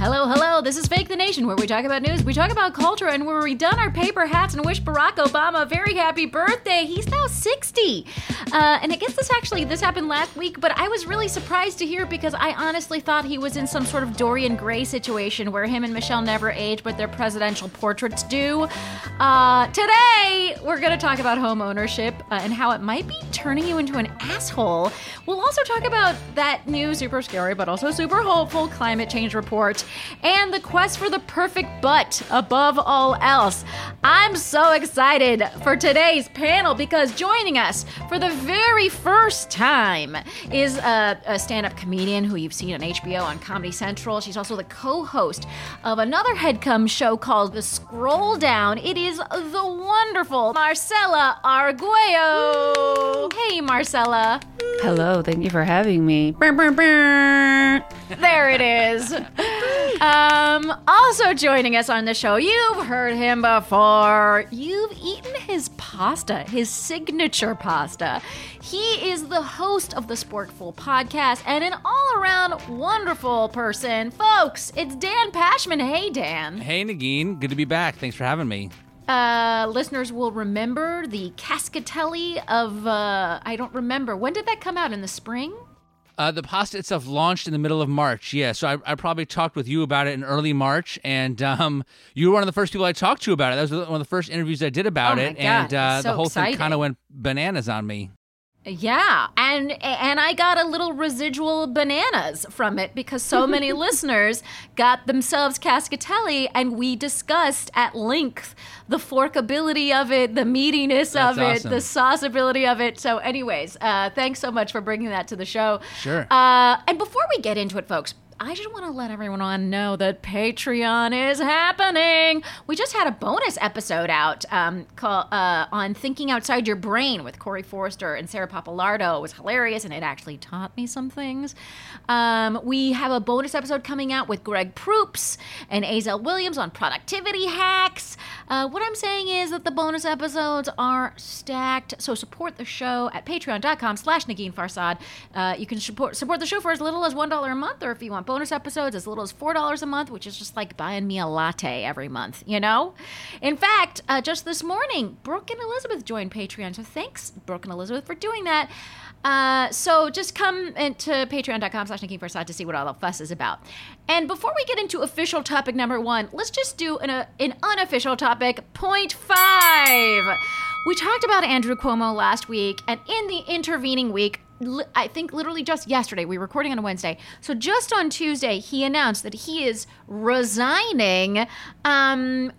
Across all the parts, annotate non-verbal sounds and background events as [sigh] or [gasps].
Hello, hello. This is Fake the Nation, where we talk about news, we talk about culture, and where we don our paper hats and wish Barack Obama a very happy birthday. He's now 60. Uh, and I guess this actually this happened last week, but I was really surprised to hear because I honestly thought he was in some sort of Dorian Gray situation where him and Michelle never age, but their presidential portraits do. Uh, today, we're going to talk about home ownership uh, and how it might be turning you into an asshole. We'll also talk about that new super scary but also super hopeful climate change report and the quest for the perfect butt above all else. I'm so excited for today's panel because joining us for the very first time is a, a stand up comedian who you've seen on HBO on Comedy Central. She's also the co host of another headgum show called The Scroll Down. It is the wonderful Marcella Arguello. Hey, Marcella. Hello, thank you for having me. There it is. [laughs] Um, also joining us on the show, you've heard him before. You've eaten his pasta, his signature pasta. He is the host of the Sporkful podcast and an all around wonderful person. Folks, it's Dan Pashman. Hey, Dan. Hey, Negin. Good to be back. Thanks for having me. Uh, listeners will remember the Cascatelli of, uh, I don't remember. When did that come out? In the spring? Uh, the pasta itself launched in the middle of March. Yeah, so I, I probably talked with you about it in early March, and um, you were one of the first people I talked to about it. That was one of the first interviews I did about Oh it, God, and uh, so the whole exciting. thing kind of went bananas on me. Yeah, and and I got a little residual bananas from it because so many [laughs] listeners got themselves cascatelli, and we discussed at length the forkability of it, the meatiness of That's it, the sauceability of it. So, anyways, uh, thanks so much for bringing that to the show. Sure. Uh, and before we get into it, folks. I just want to let everyone on know that Patreon is happening. We just had a bonus episode out um, call, uh, on thinking outside your brain with Corey Forrester and Sarah Pappalardo. It was hilarious, and it actually taught me some things. Um, we have a bonus episode coming out with Greg Proops and Azel Williams on productivity hacks. Uh, what I'm saying is that the bonus episodes are stacked, so support the show at patreon.com slash Negin Farsad. Uh, you can support, support the show for as little as $1 a month, or if you want bonus episodes as little as $4 a month, which is just like buying me a latte every month, you know? In fact, uh, just this morning, Brooke and Elizabeth joined Patreon. So thanks, Brooke and Elizabeth, for doing that. Uh, so just come into patreon.com slash Nikki to see what all the fuss is about. And before we get into official topic number one, let's just do an, uh, an unofficial topic, point five. We talked about Andrew Cuomo last week, and in the intervening week, I think literally just yesterday, we were recording on a Wednesday. So just on Tuesday, he announced that he is resigning. Um,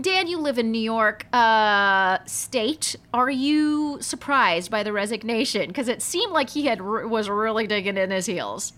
Dan, you live in New York uh, State. Are you surprised by the resignation? Because it seemed like he had was really digging in his heels.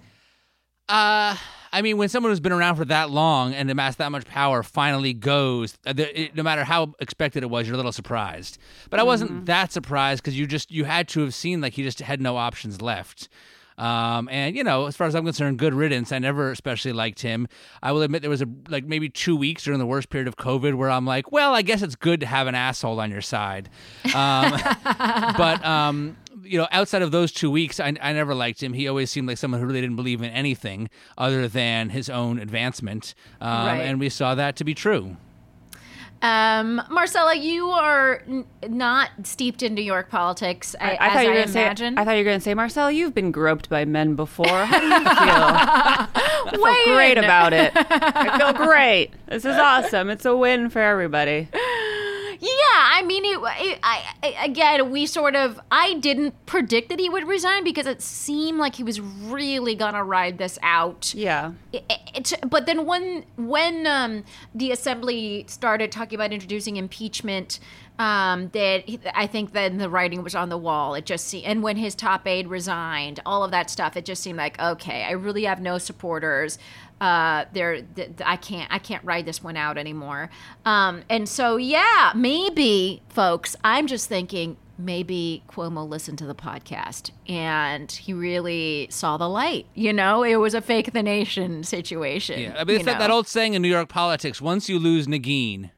Uh, I mean, when someone who's been around for that long and amassed that much power finally goes, uh, the- it- no matter how expected it was, you're a little surprised. But I wasn't that surprised because you just you had to have seen like he just had no options left. Um, and you know, as far as I'm concerned, good riddance. I never especially liked him. I will admit there was a like maybe two weeks during the worst period of COVID where I'm like, well, I guess it's good to have an asshole on your side. Um, [laughs] but um, you know, outside of those two weeks, I, I never liked him. He always seemed like someone who really didn't believe in anything other than his own advancement, um, Right. and we saw that to be true. Um, Marcella, you are n- not steeped in New York politics, I, I, I as thought you were I gonna say. imagine. I thought you were gonna say, Marcel, you've been groped by men before. How do you [laughs] feel? I feel great about it. I feel [laughs] great. This is awesome. It's a win for everybody. Yeah, I mean, it, it, I, I again, we sort of. I didn't predict that he would resign because it seemed like he was really gonna ride this out. Yeah. It, it, but then when when um, the assembly started talking about introducing impeachment, um, that I think then the writing was on the wall. It just see, and when his top aide resigned, all of that stuff, it just seemed like okay, I really have no supporters. Uh, there, th- th- I can't, I can't ride this one out anymore. Um, and so yeah, maybe folks, I'm just thinking maybe Cuomo listened to the podcast and he really saw the light. You know, it was a fake the nation situation. Yeah, I mean, it's that, that old saying in New York politics: once you lose Negin.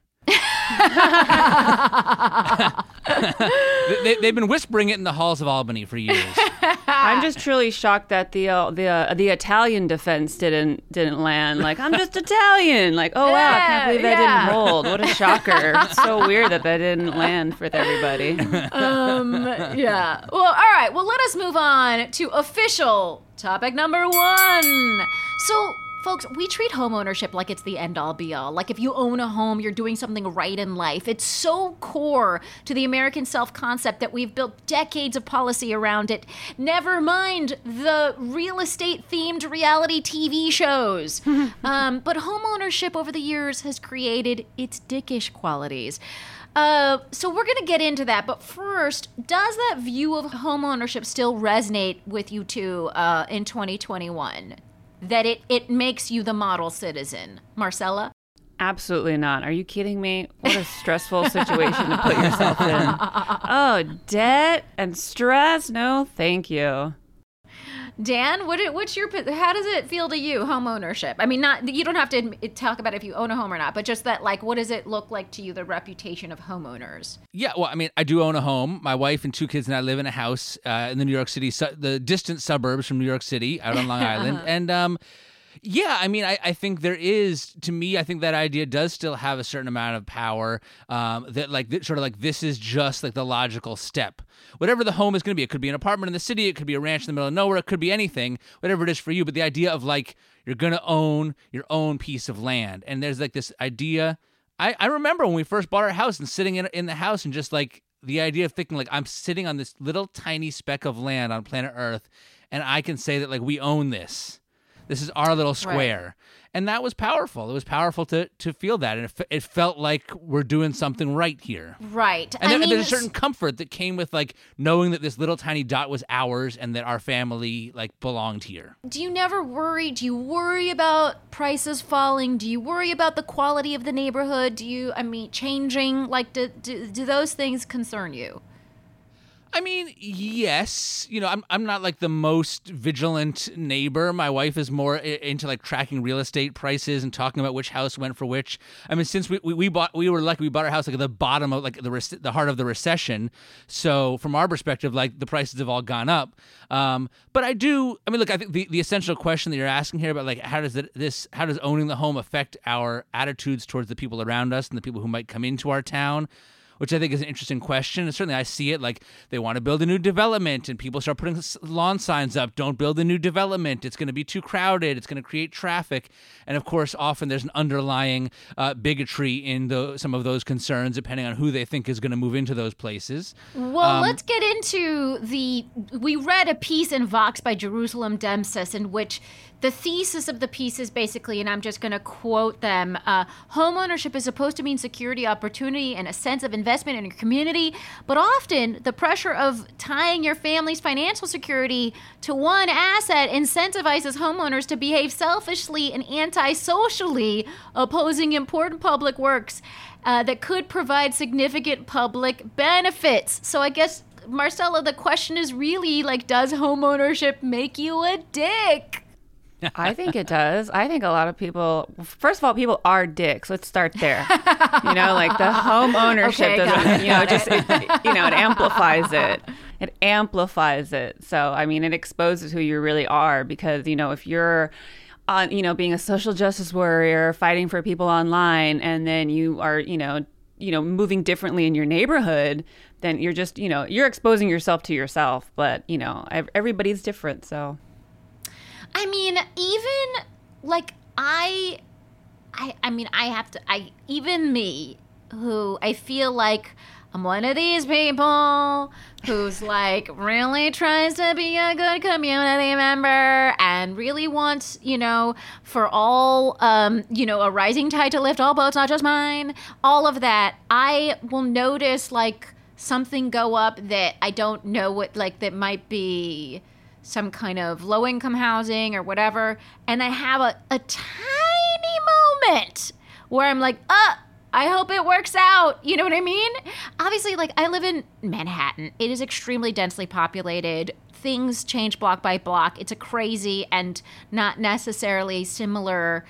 [laughs] they, they've been whispering it in the halls of Albany for years. [laughs] I'm just truly shocked that the uh, the uh, the Italian defense didn't didn't land. Like I'm just Italian. Like oh wow, I can't believe that Yeah, didn't hold. What a shocker! [laughs] It's so weird that that didn't land with everybody. um, yeah. Well, all right. Well, let us move on to official topic number one. So, folks, we treat homeownership like it's the end all be all. Like if you own a home, you're doing something right in life. It's so core to the American self concept that we've built decades of policy around it. Never mind the real estate themed reality TV shows. [laughs] um, but homeownership over the years has created its dickish qualities. Uh, so we're going to get into that, but first, does that view of homeownership still resonate with you two uh, in 2021? That it it makes you the model citizen, Marcella? Absolutely not. Are you kidding me? What a stressful situation to put yourself in. [laughs] Oh, debt and stress? No, thank you. Dan, what what's your how does it feel to you home ownership? I mean, not you don't have to admit, talk about if you own a home or not, but just that like, what does it look like to you? The reputation of homeowners. Yeah, well, I mean, I do own a home. My wife and two kids and I live in a house uh, in the New York City, su- the distant suburbs from New York City, out on Long [laughs] Island, and um, yeah, I mean, I, I think there is to me. I think that idea does still have a certain amount of power. Um, that like th- sort of like this is just like the logical step. Whatever the home is going to be, it could be an apartment in the city, it could be a ranch in the middle of nowhere, it could be anything, whatever it is for you. But the idea of like you're going to own your own piece of land, and there's like this idea. I, I remember when we first bought our house and sitting in in the house and just like the idea of thinking like I'm sitting on this little tiny speck of land on planet Earth, and I can say that like we own this. This is our little square, and that was powerful. It was powerful to to feel that, and it, it felt like we're doing something right here. Right. And there- mean, there's a certain comfort that came with like knowing that this little tiny dot was ours and that our family like belonged here. do you never worry? Do you worry about prices falling? Do you worry about the quality of the neighborhood? Do you, I mean, changing? Like, do, do, do those things concern you? I mean, yes. You know, I'm I'm not like the most vigilant neighbor. My wife is more into like tracking real estate prices and talking about which house went for which. I mean, since we, we, we bought, we were lucky we bought our house like at the bottom of like the rec- the heart of the recession. So from our perspective, like the prices have all gone up. Um, but I do. I mean, look, I think the, the essential question that you're asking here about like how does it, this how does owning the home affect our attitudes towards the people around us and the people who might come into our town which I think is an interesting question. And certainly, I see it like they want to build a new development, and people start putting lawn signs up. Don't build a new development. It's going to be too crowded. It's going to create traffic. And of course, often there's an underlying uh, bigotry in the, some of those concerns, depending on who they think is going to move into those places. Well, let's get into the. We read a piece in Vox by Jerusalem Demsas in which the thesis of the piece is basically, and I'm just going to quote them uh, home ownership is supposed to mean security, opportunity, and a sense of investment in your community. But often, the pressure of tying your family's financial security to one asset incentivizes homeowners to behave selfishly and anti-socially, opposing important public works uh, that could provide significant public benefits. So I guess Marcella, the question is really like, does homeownership make you a dick? I think it does. I think a lot of people, first of all, people are dicks. Let's start there. You know, like the home [laughs] ownership Okay, doesn't, you know, just, it, you know, it amplifies it. It amplifies it. So, I mean, it exposes who you really are because, you know, if you're, on, you know, being a social justice warrior, fighting for people online, and then you are, you know, you know, moving differently in your neighborhood, then you're just, you know, you're exposing yourself to yourself. But, you know, everybody's different. So, I mean, even like I, I, I mean, I have to. I even me, who I feel like I'm one of these people who's like really tries to be a good community member and really wants, you know, for all, um, you know, a rising tide to lift all boats, not just mine. All of that, I will notice like something go up that I don't know what, like that might be some kind of low income housing or whatever, and I have a, a tiny moment where I'm like, uh, I hope it works out. You know what I mean? Obviously, like I live in Manhattan. It is extremely densely populated. Things change block by block. It's a crazy and not necessarily similar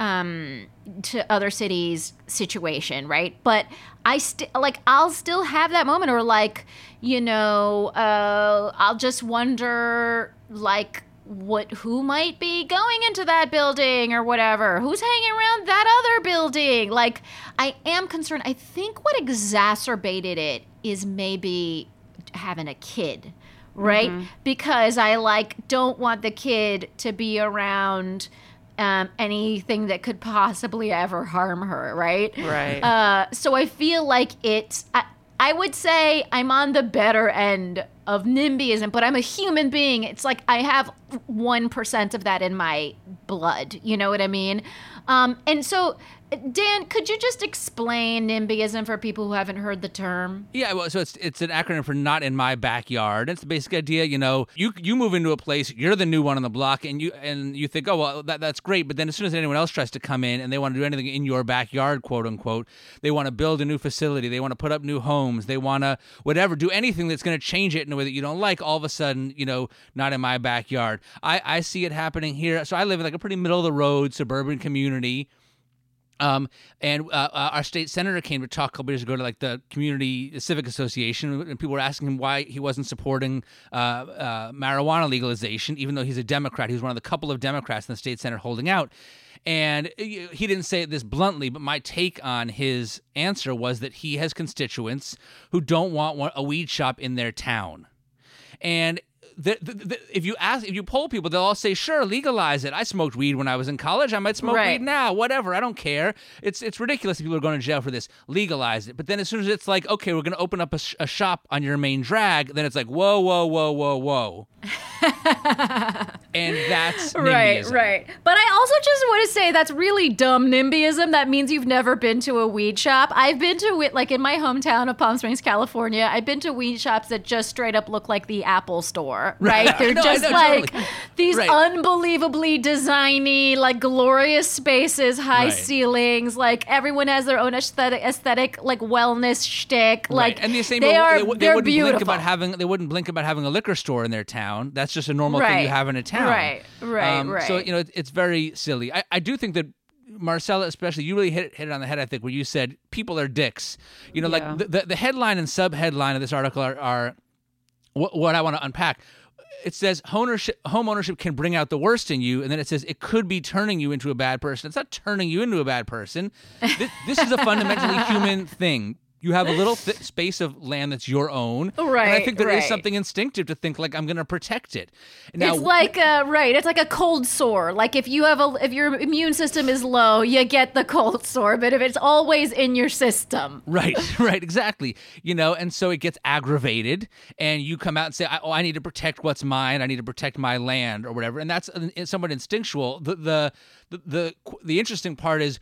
um, to other cities situation, right? But I still like I'll still have that moment, or like you know, uh, I'll just wonder like what who might be going into that building or whatever. Who's hanging around that other building? Like i am concerned. I think what exacerbated it is maybe having a kid right? Because i like don't want the kid to be around um, anything that could possibly ever harm her right? Right. uh, so i feel like it's I, I would say i'm on the better end of nimbyism but i'm a human being. It's like i have 1% of that in my blood you know what i mean? Um, and so dan could you just explain nimbyism for people who haven't heard the term Yeah, well, so it's it's an acronym for not in my backyard. It's the basic idea, you know, you you move into a place, you're the new one on the block, and you and you think, oh well, that that's great. But then as soon as anyone else tries to come in and they want to do anything in your backyard, quote unquote, they want to build a new facility, they want to put up new homes, they want to whatever, do anything that's going to change it in a way that you don't like. All of a sudden, you know, not in my backyard. I I see it happening here. So I live in like a pretty middle of the road suburban community. Um, and uh, uh, our state senator came to talk a couple years ago to like the community civic association, and people were asking him why he wasn't supporting uh, uh, marijuana legalization, even though he's a Democrat. He was one of the couple of Democrats in the state senate holding out. And he he didn't say this bluntly, but my take on his answer was that he has constituents who don't want a weed shop in their town. And the, the, the, if you ask, if you poll people, they'll all say, "Sure, legalize it." I smoked weed when I was in college. I might smoke Right. weed now. Whatever. I don't care. It's it's ridiculous if people are going to jail for this. Legalize it. But then as soon as it's like, okay, we're going to open up a, sh- a shop on your main drag, then it's like, whoa, whoa, whoa, whoa, whoa. and that's [laughs] Right, NIMBYism. right. But I also just want to say that's really dumb NIMBYism. That means you've never been to a weed shop. I've been to it, like in my hometown of Palm Springs, California. I've been to weed shops that just straight up look like the Apple store. Anymore, [laughs] right? They're No, just like totally. these Right. unbelievably designy, like glorious spaces, high Right. ceilings. Like everyone has their own aesthetic, aesthetic like wellness shtick. Like right. and the same they are, they, they they're wouldn't beautiful. blink about having they wouldn't blink about having a liquor store in their town. That's just a normal thing you have in a town. Right, right, Um, So you know it, it's very silly. I, I do think that Marcella, especially, you really hit, hit it on the head. I think where you said people are dicks. You know, Yeah. like the, the the headline and subheadline of this article are, are what, what I want to unpack. It says ownership, home ownership can bring out the worst in you, and then it says it could be turning you into a bad person. It's not turning you into a bad person. This, this is a fundamentally human thing. You have a little th- space of land that's your own, Right. And I think there is right. something instinctive to think like I'm going to protect it. Now, it's like uh, right. It's like a cold sore. Like if you have a if your immune system is low, you get the cold [laughs] sore. But if it's always in your system, Right, [laughs] right, exactly. You know, and so it gets aggravated, and you come out and say, "Oh, I need to protect what's mine. I need to protect my land, or whatever." And that's somewhat instinctual. The the the the, the interesting part is,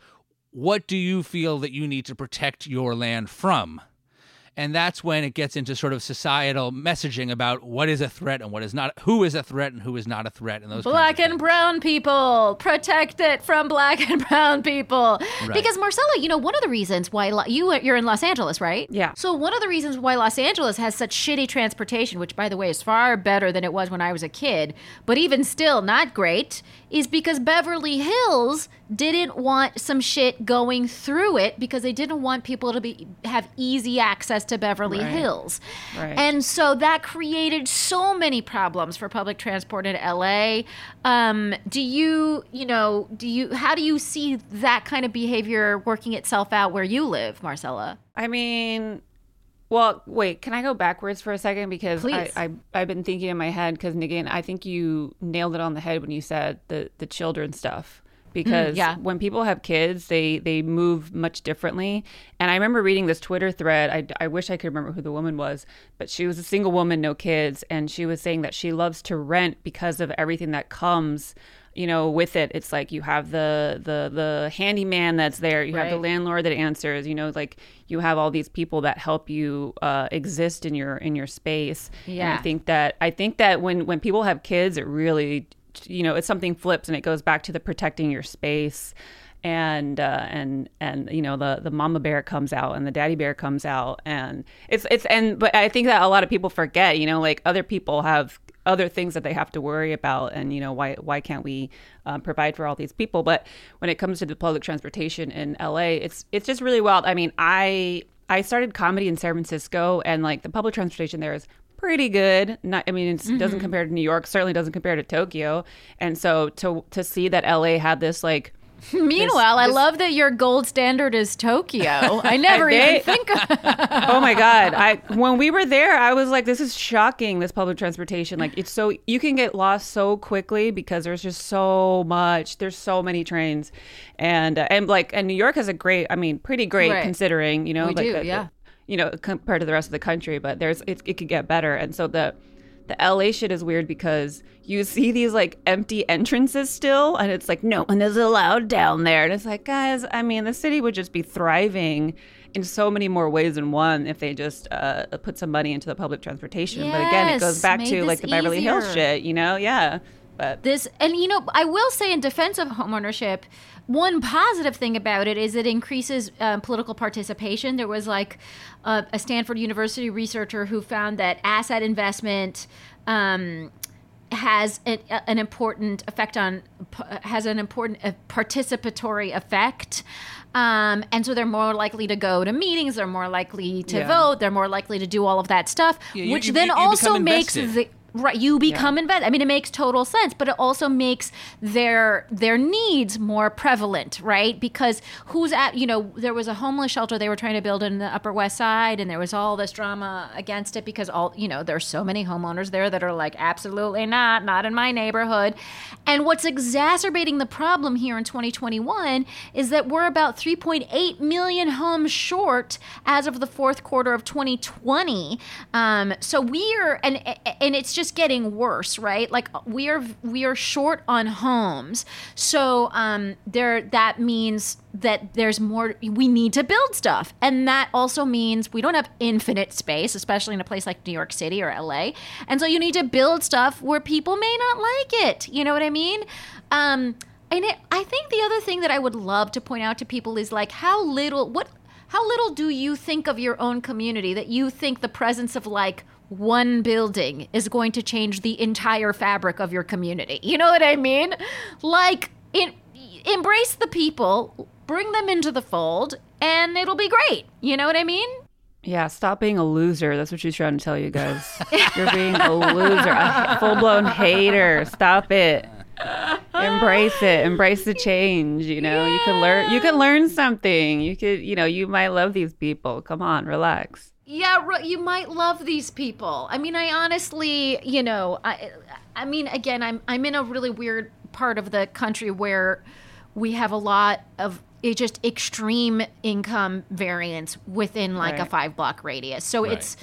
what do you feel that you need to protect your land from? And that's when it gets into sort of societal messaging about what is a threat and what is not, who is a threat and who is not a threat, and those kinds black of and brown people protect it from black and brown people. Right. Because Marcella, you know, one of the reasons why Lo- you you're in Los Angeles, right? Yeah. So one of the reasons why Los Angeles has such shitty transportation, which by the way is far better than it was when I was a kid, but even still not great, is because Beverly Hills didn't want some shit going through it because they didn't want people to be have easy access to Beverly Right. Hills. Right. And so that created so many problems for public transport in LA. Um, do you, you know, do you, how do you see that kind of behavior working itself out where you live, Marcella? I mean, well, wait, can I go backwards for a second? Because I, Please. I, I've been thinking in my head, because again, I think you nailed it on the head when you said the, the children stuff. Mm, because yeah. when people have kids, they, they move much differently. And I remember reading this Twitter thread. I, I wish I could remember who the woman was, but she was a single woman, no kids. And she was saying that she loves to rent because of everything that comes you know with it it's like you have the the the handyman that's there. You have the landlord that answers you know like you have all these people that help you uh, exist in your in your space. And Yeah. i think that i think that when when people have kids it really you know it's something flips and it goes back to the protecting your space. And uh, and and you know the the mama bear comes out and the daddy bear comes out. And it's it's and but I think that a lot of people forget you know like other people have other things that they have to worry about and you know why why can't we um, provide for all these people but when it comes to the public transportation in LA it's it's just really wild I mean I I started comedy in San Francisco and like the public transportation there is pretty good. Not, I mean, it doesn't compare to New York. Certainly doesn't compare to Tokyo. And so to to see that LA had this like [laughs] Meanwhile, I this- love that your gold standard is Tokyo. [laughs] I never They- even think of [laughs] oh my god i when we were there i was like this is shocking this public transportation like it's so you can get lost so quickly because there's just so much there's so many trains and uh, and like and new york has a great i mean pretty great Right. considering you know We like do, the- the- yeah. you know compared to the rest of the country but there's it, it could get better and so the the LA shit is weird because you see these like empty entrances still, and it's like no one is allowed down there. And it's like, guys, I mean, the city would just be thriving in so many more ways than one if they just uh, put some money into the public transportation. but again, it goes back to like the Beverly Hills shit, you know? Yeah. But this and you know i will say in defense of homeownership one positive thing about it is it increases um, political participation. There was like a, a stanford university researcher who found that asset investment um, has an, an important effect on has an important uh, participatory effect. Um, and so they're more likely to go to meetings they're more likely to Yeah. vote they're more likely to do all of that stuff Yeah, you- which you- then you also makes the Right, you become invested. I mean, it makes total sense, but it also makes their their needs more prevalent, right? Because who's at you know there was a homeless shelter they were trying to build in the Upper West Side, and there was all this drama against it because all you know there's so many homeowners there that are like absolutely not, not in my neighborhood. And what's exacerbating the problem here in 2021 is that we're about 3.8 million homes short as of the fourth quarter of 2020. Um, so we're and and it's just just getting worse, right? Like we are we are short on homes. So um there that means that there's more we need to build stuff. And that also means we don't have infinite space, especially in a place like New York City or LA. And so you need to build stuff where people may not like it. You know what I mean? Um and it, I think the other thing that I would love to point out to people is like how little what how little do you think of your own community that you think the presence of like one building is going to change the entire fabric of your community? You know what I mean? Like, it, embrace the people, bring them into the fold, and it'll be great. You know what I mean? Yeah, stop being a loser. That's what she's trying to tell you guys. You're being a loser, a full blown hater. Stop it. Embrace it. Embrace the change. You know, you can learn. You can learn something. You could, you know, you might love these people. Come on, relax. Yeah, you might love these people. I mean, I honestly, you know, I, I mean, again, I'm I'm in a really weird part of the country where we have a lot of it just extreme income variance within like a five block radius. So it's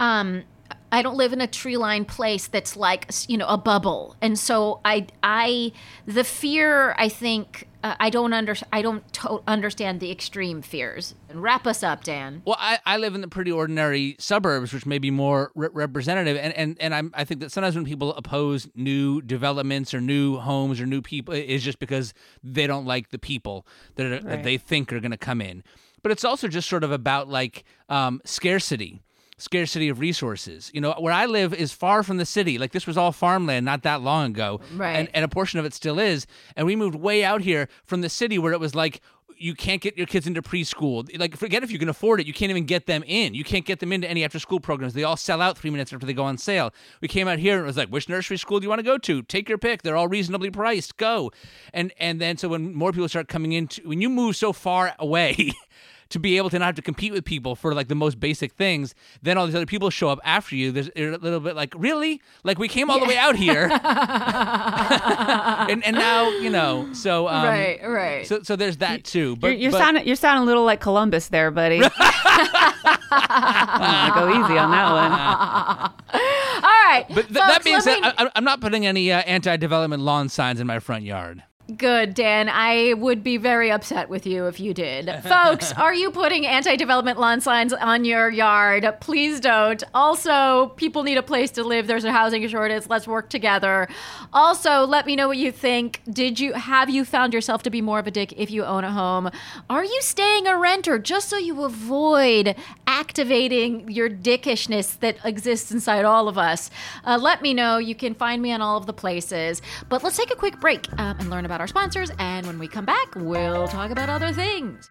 um I don't live in a tree lined place that's like you know a bubble, and so I I the fear I think uh, I don't under I don't to- understand the extreme fears. And wrap us up, Dan. Well, I, I live in the pretty ordinary suburbs, which may be more re- representative, and and and I'm, I think that sometimes when people oppose new developments or new homes or new people, it is just because they don't like the people that, are, that they think are going to come in. But it's also just sort of about like um, scarcity. Scarcity of resources. You know, where I live is far from the city. Like this was all farmland not that long ago, Right. And, and a portion of it still is. And we moved way out here from the city where it was like you can't get your kids into preschool. Like, forget if you can afford it, you can't even get them in. You can't get them into any after school programs. They all sell out three minutes after they go on sale. We came out here and it was like, which nursery school do you want to go to? Take your pick. They're all reasonably priced. Go. And and then so when more people start coming into when you move so far away. [laughs] To be able to not have to compete with people for like the most basic things, then all these other people show up after you. There's you're a little bit like, really? Like we came all the way out here, [laughs] and and now you know. So um, right. so, so there's that too. But you're you're but- sounding you're sounding a little like Columbus there, buddy. [laughs] [laughs] Go easy on that one. All right. But th- that being said, me- I, I'm not putting any uh, anti-development lawn signs in my front yard. Good, Dan. I would be very upset with you if you did. Folks, [laughs] are you putting anti development lawn signs on your yard? Please don't. Also, people need a place to live. There's a housing shortage. Let's work together. Also, let me know what you think. Did you have you found yourself to be more of a dick if you own a home? Are you staying a renter just so you avoid activating your dickishness that exists inside all of us? Uh, let me know. You can find me on all of the places. But let's take a quick break um, and learn about our sponsors. And when we come back, we'll talk about other things.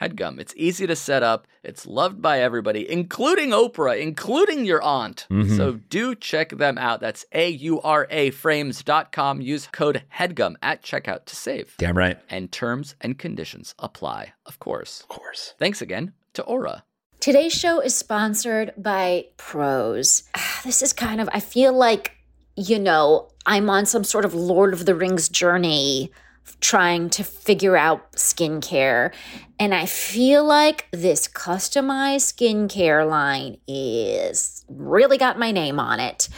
HEADGUM. It's easy to set up. It's loved by everybody, including Oprah, including your aunt. Mm-hmm. So do check them out. That's A U R A frames.com. Use code HEADGUM at checkout to save. Damn right. And terms and conditions apply, of course. Of course. Thanks again to Aura. Today's show is sponsored by Prose. [sighs] This is kind of, I feel like, you know, I'm on some sort of Lord of the Rings journey trying to figure out skincare. And I feel like this customized skincare line is really got my name on it.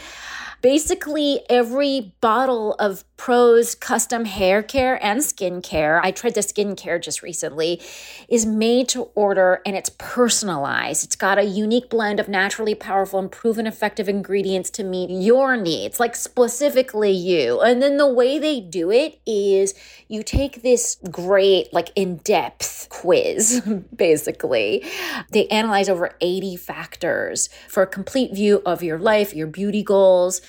Basically, every bottle of Prose custom hair care and skincare, I tried the skincare just recently, is made to order and it's personalized. It's got a unique blend of naturally powerful and proven effective ingredients to meet your needs, like specifically you. And then the way they do it is you take this great, like in depth quiz, [laughs] basically. They analyze over 80 factors for a complete view of your life, your beauty goals.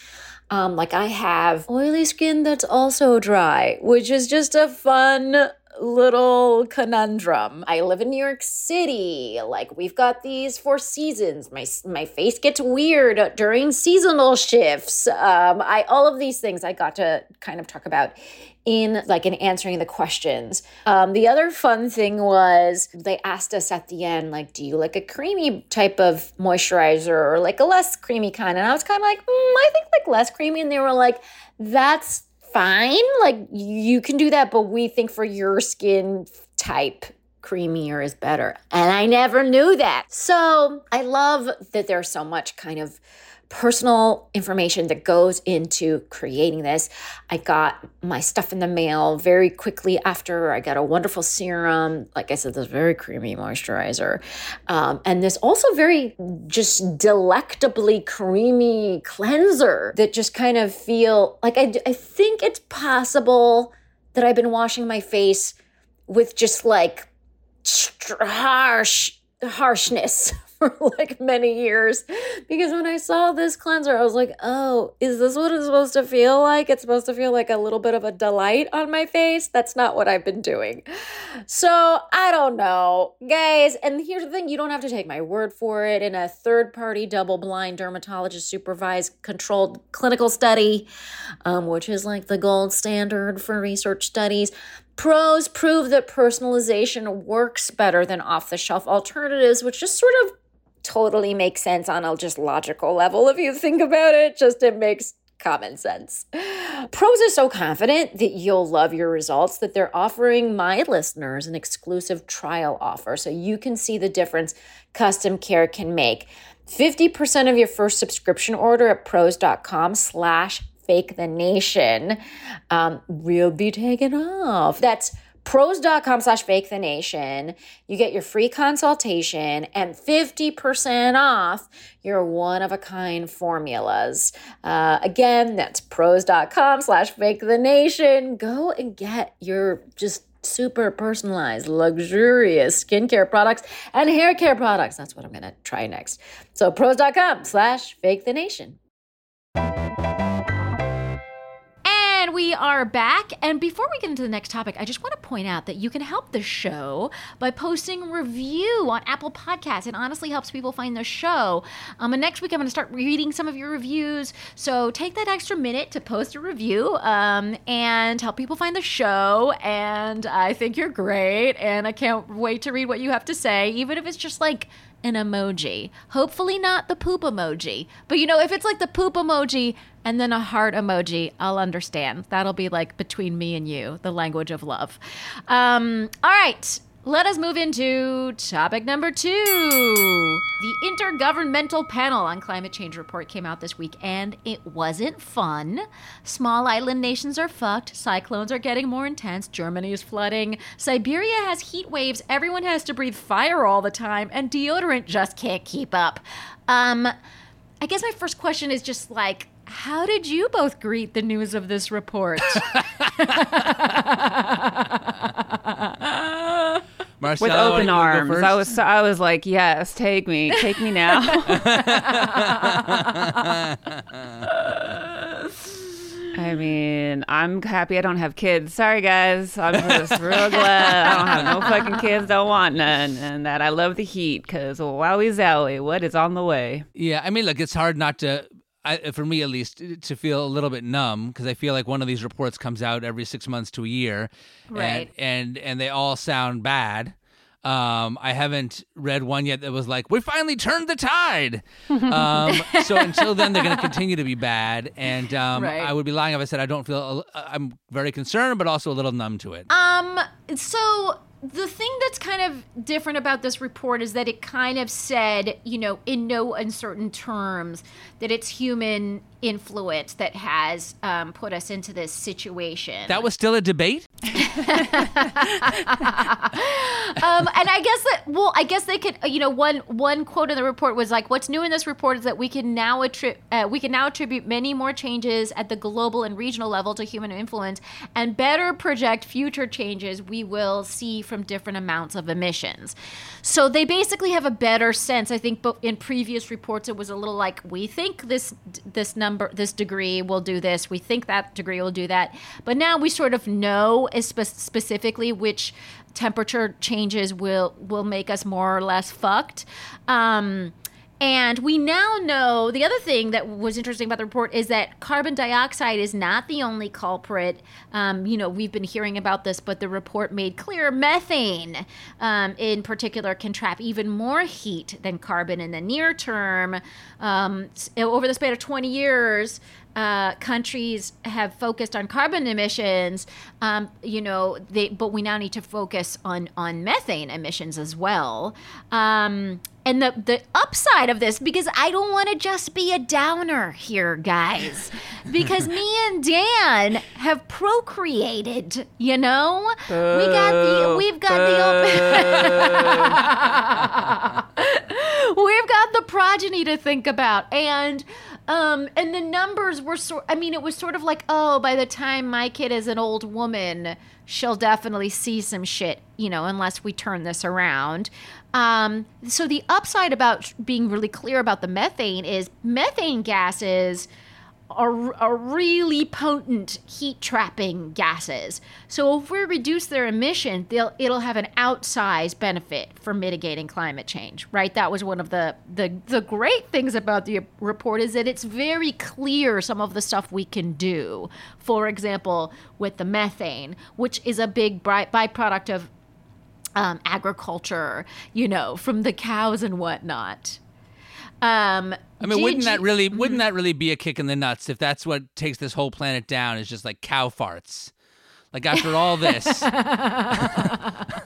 Um, like I have oily skin that's also dry, which is just a fun little conundrum. I live in New York City. Like we've got these four seasons. My my face gets weird during seasonal shifts. Um, I all of these things I got to kind of talk about in like in answering the questions. Um, the other fun thing was they asked us at the end, like, do you like a creamy type of moisturizer or like a less creamy kind? And I was kind of like, mm, I think like less creamy. And they were like, that's fine. Like you can do that, but we think for your skin type, creamier is better. And I never knew that. So I love that there's so much kind of personal information that goes into creating this. I got my stuff in the mail very quickly after. I got a wonderful serum. Like I said, this very creamy moisturizer. Um, and this also very just delectably creamy cleanser that just kind of feel like I, I think it's possible that I've been washing my face with just like harsh harshness [laughs] [laughs] like many years because when I saw this cleanser, I was like, oh, is this what it's supposed to feel like? It's supposed to feel like a little bit of a delight on my face. That's not what I've been doing. So I don't know, guys. And here's the thing you don't have to take my word for it. In a third party, double blind, dermatologist supervised, controlled clinical study, um, which is like the gold standard for research studies, Prose prove that personalization works better than off the shelf alternatives, which just sort of totally makes sense on a just logical level if you think about it. Just it makes common sense. Prose is so confident that you'll love your results that they're offering my listeners an exclusive trial offer so you can see the difference custom care can make. 50% of your first subscription order at prose.com slash fake the nation um, will be taken off. That's prose.com slash fake the nation. You get your free consultation and 50% off your one of a kind formulas. Uh, again, that's prose.com slash fake the nation. Go and get your just super personalized, luxurious skincare products and hair care products. That's what I'm to try next. So prose.com slash fake the nation. We are back. And before we get into the next topic, I just want to point out that you can help the show by posting review on Apple Podcasts. It honestly helps people find the show. Um, and next week, I'm going to start reading some of your reviews. So take that extra minute to post a review um, and help people find the show. And I think you're great. And I can't wait to read what you have to say, even if it's just like an emoji. Hopefully, not the poop emoji. But you know, if it's like the poop emoji and then a heart emoji, I'll understand. That'll be like between me and you, the language of love. Um, all right. Let us move into topic number two. The Intergovernmental Panel on Climate Change report came out this week, and it wasn't fun. Small island nations are fucked. Cyclones are getting more intense. Germany is flooding. Siberia has heat waves. Everyone has to breathe fire all the time, and deodorant just can't keep up. Um, I guess my first question is just like, how did you both greet the news of this report? [laughs] [laughs] with open arms. I was I was like, yes, take me, take me now. [laughs] I mean, I'm happy I don't have kids. Sorry, guys. I'm just real glad I don't have no fucking kids. Don't want none, and that I love the heat because wowie zowie, what is on the way? Yeah, I mean, look, it's hard not to I, for me at least, to feel a little bit numb because I feel like one of these reports comes out every six months to a year, right? And and, and they all sound bad. Um, I haven't read one yet that was like, "We finally turned the tide." [laughs] Um, so until then, they're going to continue to be bad, and um, Right. I would be lying if I said I don't feel. I'm very concerned, but also a little numb to it. Um, So the thing that's kind of different about this report is that it kind of said, you know, in no uncertain terms, that it's human influence that has um, put us into this situation. That was still a debate. [laughs] um, and I guess that well, I guess they could. You know, one one quote in the report was like, "What's new in this report is that we can now attri- uh, we can now attribute many more changes at the global and regional level to human influence, and better project future changes we will see from different amounts of emissions." So they basically have a better sense. I think, but in previous reports, it was a little like, "We think this this number, this degree will do this. We think that degree will do that," but now we sort of know spe- specifically which temperature changes will will make us more or less fucked. Um, and we now know the other thing that was interesting about the report is that carbon dioxide is not the only culprit. Um, you know, we've been hearing about this, but the report made clear methane, um, in particular, can trap even more heat than carbon in the near term. Um, over the span of 20 years, uh, countries have focused on carbon emissions, um, you know, they, but we now need to focus on on methane emissions as well. Um, and the the upside of this, because I don't want to just be a downer here, guys, [laughs] because me and Dan have procreated. You know, we got the we've got the [laughs] we've got the progeny to think about, and um, and the numbers were sort. I mean, it was sort of like, oh, by the time my kid is an old woman, she'll definitely see some shit, you know, unless we turn this around. Um, so the upside about being really clear about the methane is methane gases are, are really potent heat trapping gases. So if we reduce their emission, they'll it'll have an outsized benefit for mitigating climate change. Right? That was one of the the the great things about the report is that it's very clear some of the stuff we can do. For example, with the methane, which is a big byproduct of um, agriculture, you know, from the cows and whatnot. Um, I mean, wouldn't that really wouldn't that really be a kick in the nuts if that's what takes this whole planet down is just like cow farts? Like after all this, [laughs] that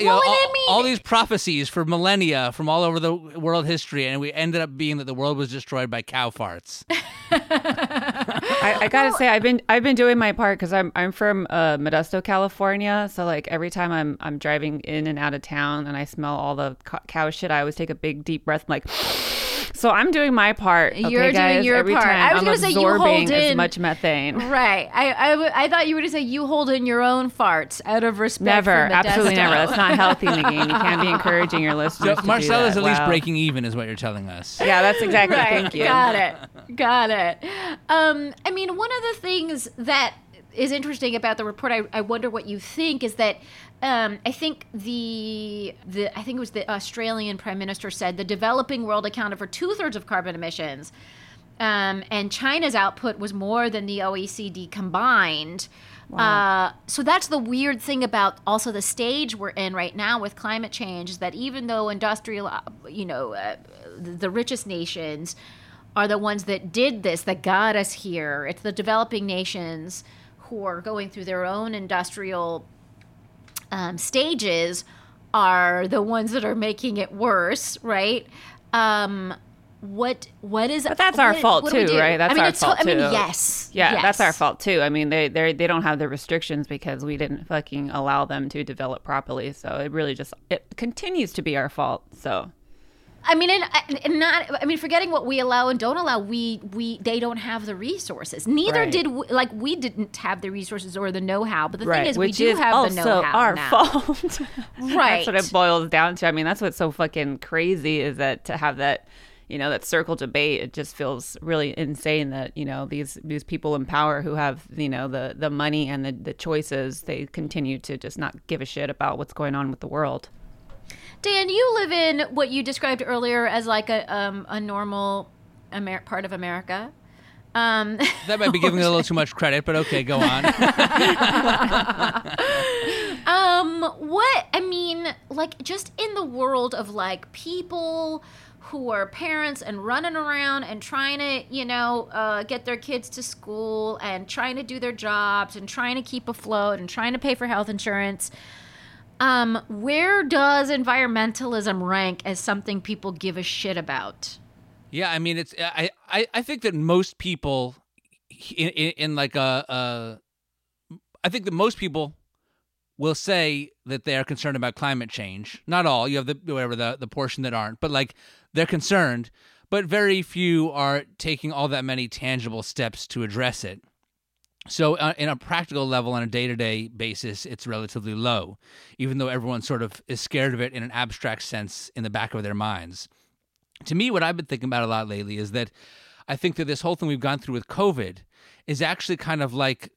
know, Well, and all, I mean- all these prophecies for millennia from all over the world history, and we ended up being that the world was destroyed by cow farts. [laughs] I, I gotta say, I've been I've been doing my part because I'm I'm from uh, Modesto, California. So like every time I'm I'm driving in and out of town and I smell all the cow shit, I always take a big deep breath, like. [gasps] So I'm doing my part. Okay, You're doing your every part. Time I was I'm gonna say you absorbing hold as much methane. Right. I, I, w- I thought you were going to say you hold in your own farts out of respect. Never, for absolutely never. That's not healthy, Negin. You can't be [laughs] encouraging your listeners. So to do Marcella's that. at least breaking even, is what you're telling us. Yeah, that's exactly. Right. Thank you. Got it. Got it. Um, I mean, one of the things that is interesting about the report, I, I wonder what you think, is that um, I think the the I think it was the Australian Prime Minister said the developing world accounted for two thirds of carbon emissions. Um, and China's output was more than the OECD combined. Uh, so that's the weird thing about also the stage we're in right now with climate change is that even though industrial, you know, uh, the richest nations are the ones that did this, that got us here, it's the developing nations who are going through their own industrial um, stages are the ones that are making it worse, right? Um, what what is? But that's our what- fault what too, right? That's I mean, our it's fault I mean, too. yes, Yeah, that's our fault too. I mean, they they they don't have the restrictions because we didn't fucking allow them to develop properly. So it really just it continues to be our fault. So I mean, and, and not. I mean, forgetting what we allow and don't allow, we we they don't have the resources. Neither Right. did we, like we didn't have the resources or the know-how. But the right, thing is, we do is have the know-how our now. fault. [laughs] Right. That's what it boils down to. I mean, that's what's so fucking crazy is that to have that, you know, that circle debate. It just feels really insane that you know these these people in power who have you know the the money and the the choices, they continue to just not give a shit about what's going on with the world. Dan, you live in what you described earlier as like a um, a normal Amer- part of America. Um, [laughs] That might be giving it a little too much credit, but okay, go on. [laughs] um, what I mean, like just in the world of like people who are parents and running around and trying to, you know, uh, get their kids to school and trying to do their jobs and trying to keep afloat and trying to pay for health insurance. Um, where does environmentalism rank as something people give a shit about? Yeah, I mean, it's I I, I think that most people in, in, in like a, a I think that most people will say that they are concerned about climate change. Not all. You have the whatever the the portion that aren't, but like they're concerned. But very few are taking all that many tangible steps to address it. So, uh, in a practical level, on a day to day basis, it's relatively low, even though everyone sort of is scared of it in an abstract sense in the back of their minds. To me, what I've been thinking about a lot lately is that I think that this whole thing we've gone through with COVID is actually kind of like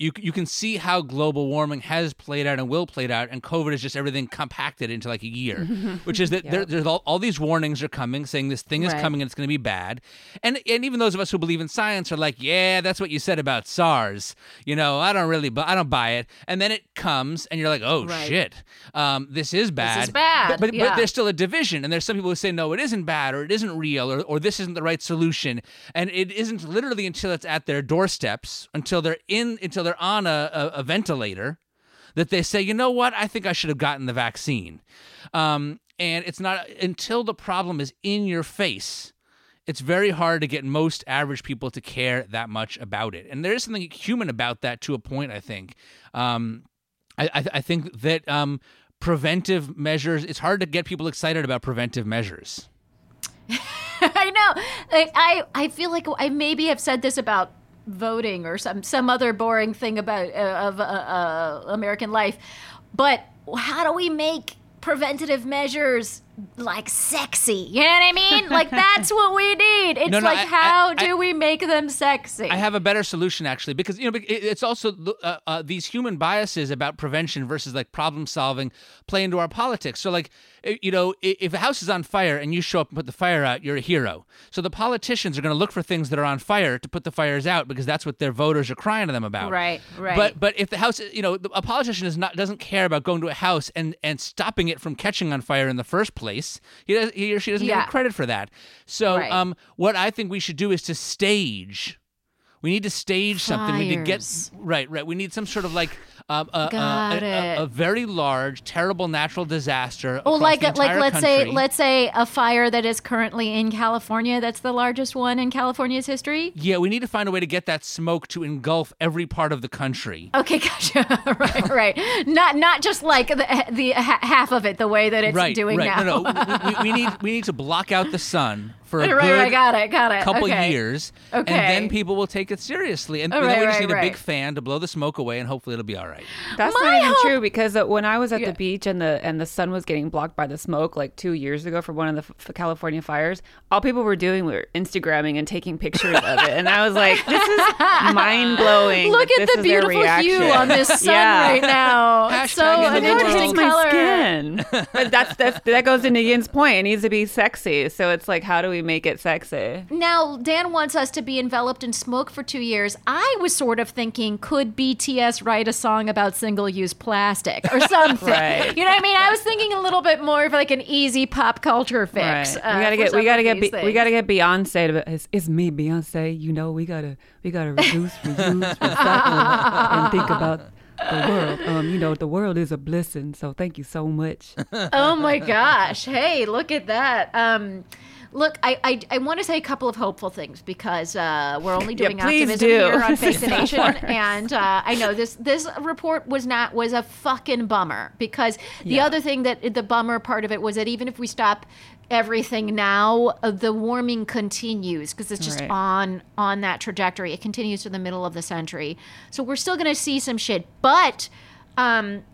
you you can see how global warming has played out and will play out, and COVID is just everything compacted into like a year, [laughs] which is that there, there's all, all these warnings are coming saying this thing is Right. coming and it's going to be bad, and and even those of us who believe in science are like, yeah, that's what you said about SARS, you know, I don't really, bu- I don't buy it, and then it comes and you're like, oh Right. shit, um, this is bad, bad, but but, yeah. but there's still a division, and there's some people who say no, it isn't bad, or it isn't real, or or this isn't the right solution, and it isn't literally until it's at their doorsteps, until they're in, until they're on a, a, a ventilator, that they say, you know what, I think I should have gotten the vaccine, um, and it's not until the problem is in your face. It's very hard to get most average people to care that much about it, and there is something human about that to a point. I think. Um, I, I, I think that um, preventive measures. It's hard to get people excited about preventive measures. [laughs] I know. I, I I feel like I maybe have said this about voting or some some other boring thing about uh, of uh, uh, American life, but how do we make preventative measures like sexy? You know what I mean? Like that's [laughs] what we need. It's No, no, like I- how I- do we make them sexy? I have a better solution actually, because you know it's also uh, uh, these human biases about prevention versus like problem solving play into our politics. So like you know if a house is on fire and you show up and put the fire out, you're a hero. So the politicians are going to look for things that are on fire to put the fires out because that's what their voters are crying to them about. Right, right. But but if the house, you know, a politician is not doesn't care about going to a house and and stopping it from catching on fire in the first place. He does, he or she doesn't Yeah. get credit for that. So Right. um, what I think we should do is to stage. We need to stage something. We need to get right, right. We need some sort of like um, a, a- a, a, very large, terrible natural disaster. Oh, like like let's say let's say a fire that is currently in California. That's the largest one in California's history. Yeah, we need to find a way to get that smoke to engulf every part of the country. Okay, [laughs] gotcha. [laughs] right, right. Not not just like the, the ha- half of it, the way that it's right, doing right. now. No, no. we, we, need we need to block out the sun for a [laughs] right, good right. Got it. Got it. couple okay. years, and then people will take it seriously. And Oh, then right, we just need a big fan to blow the smoke away, and hopefully it'll be all right. That's My not even hope- true because uh, when I was at Yeah. the beach and the and the sun was getting blocked by the smoke like two years ago for one of the f- California fires, all people were doing were Instagramming and taking pictures of it, and I was like, "This is [laughs] mind blowing." Look at the beautiful hue on this sun Yeah. right now. It's so Hashtag in an the interesting world. color. skin. but that's, that's that goes into Yin's point. It needs to be sexy. So it's like, how do we make it sexy? Now, Dan wants us to be enveloped in smoke for two years. I was sort of thinking, could BTS write a song about single use plastic or [laughs] something? Right. You know what I mean? I was thinking a little bit more of like an easy pop culture fix. Right. uh, we gotta get we gotta get Be- we gotta get Beyonce to it's, it's me Beyonce you know we gotta we gotta reduce reuse [laughs] recycle and think about the world um you know the world is a blessing so thank you so much oh my gosh hey look at that um look i i, I want to say a couple of hopeful things because uh, we're only doing please optimism do. here on Fake the Nation, and uh, I know this this report was not was a fucking bummer because the other thing that the bummer part of it was that even if we stop everything now, uh, the warming continues because it's just Right. on on that trajectory. It continues to the middle of the century, so we're still going to see some shit, but. Um,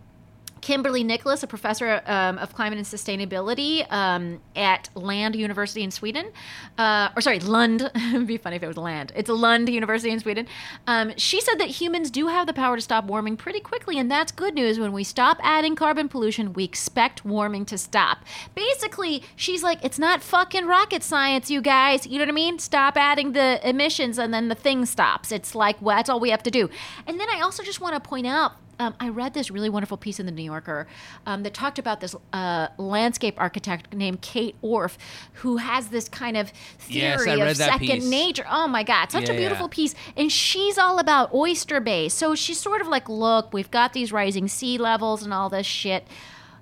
Kimberly Nicholas, a professor um, of climate and sustainability um, at Land University in Sweden, uh, or sorry, Lund. [laughs] It'd be funny if it was Land. It's Lund University in Sweden. Um, she said that humans do have the power to stop warming pretty quickly, and that's good news. When we stop adding carbon pollution, we expect warming to stop. Basically, she's like, it's not fucking rocket science, you guys. You know what I mean? Stop adding the emissions, and then the thing stops. It's like, well, that's all we have to do. And then I also just want to point out um, I read this really wonderful piece in the New Yorker um, that talked about this uh, landscape architect named Kate Orff, who has this kind of theory read of second piece. nature. Oh my God, such Yeah, a beautiful yeah. piece. And she's all about oyster bay. So she's sort of like, look, we've got these rising sea levels and all this shit.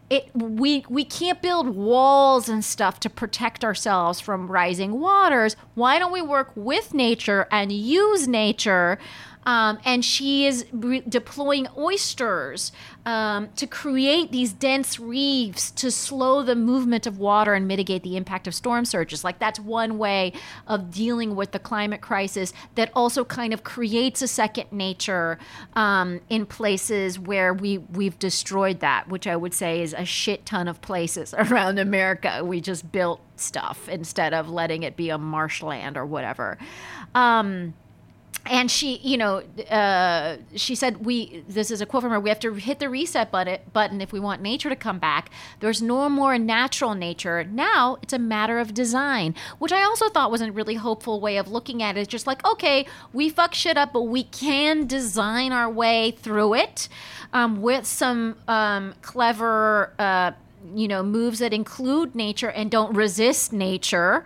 It we we can't build walls and stuff to protect ourselves from rising waters. Why don't we work with nature and use nature? Um, and she is re- deploying oysters um, to create these dense reefs to slow the movement of water and mitigate the impact of storm surges. Like that's one way of dealing with the climate crisis that also kind of creates a second nature um, in places where we we've destroyed that, which I would say is a shit ton of places [laughs] around America. We just built stuff instead of letting it be a marshland or whatever. Um, and she you know uh, she said we this is a quote from her we have to hit the reset button if we want nature to come back. There's no more natural nature. Now it's a matter of design which i also thought was a really hopeful way of looking at it. It's just like okay we fuck shit up but we can design our way through it um, with some um, clever uh, you know moves that include nature and don't resist nature